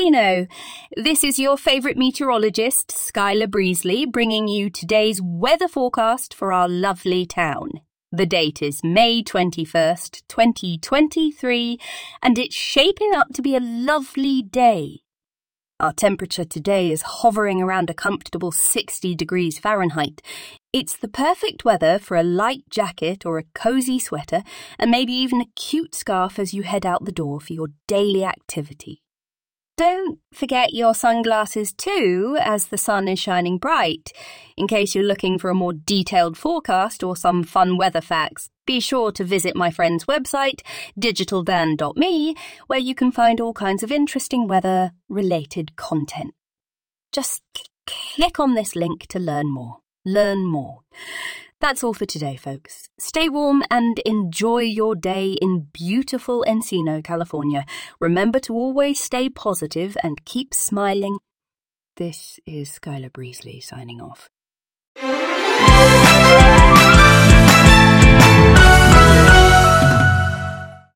Hello, this is your favourite meteorologist, Skyler Breezly, bringing you today's weather forecast for our lovely town. The date is May 21st, 2023, and it's shaping up to be a lovely day. Our temperature today is hovering around a comfortable 60 degrees Fahrenheit. It's the perfect weather for a light jacket or a cosy sweater, and maybe even a cute scarf as you head out the door for your daily activity. Don't forget your sunglasses too, as the sun is shining bright. In case you're looking for a more detailed forecast or some fun weather facts, be sure to visit my friend's website, digitaldan.me, where you can find all kinds of interesting weather related content. Just click on this link to learn more. Learn more. That's all for today, folks. Stay warm and enjoy your day in beautiful Encino, California. Remember to always stay positive and keep smiling. This is Skyler Breezly signing off.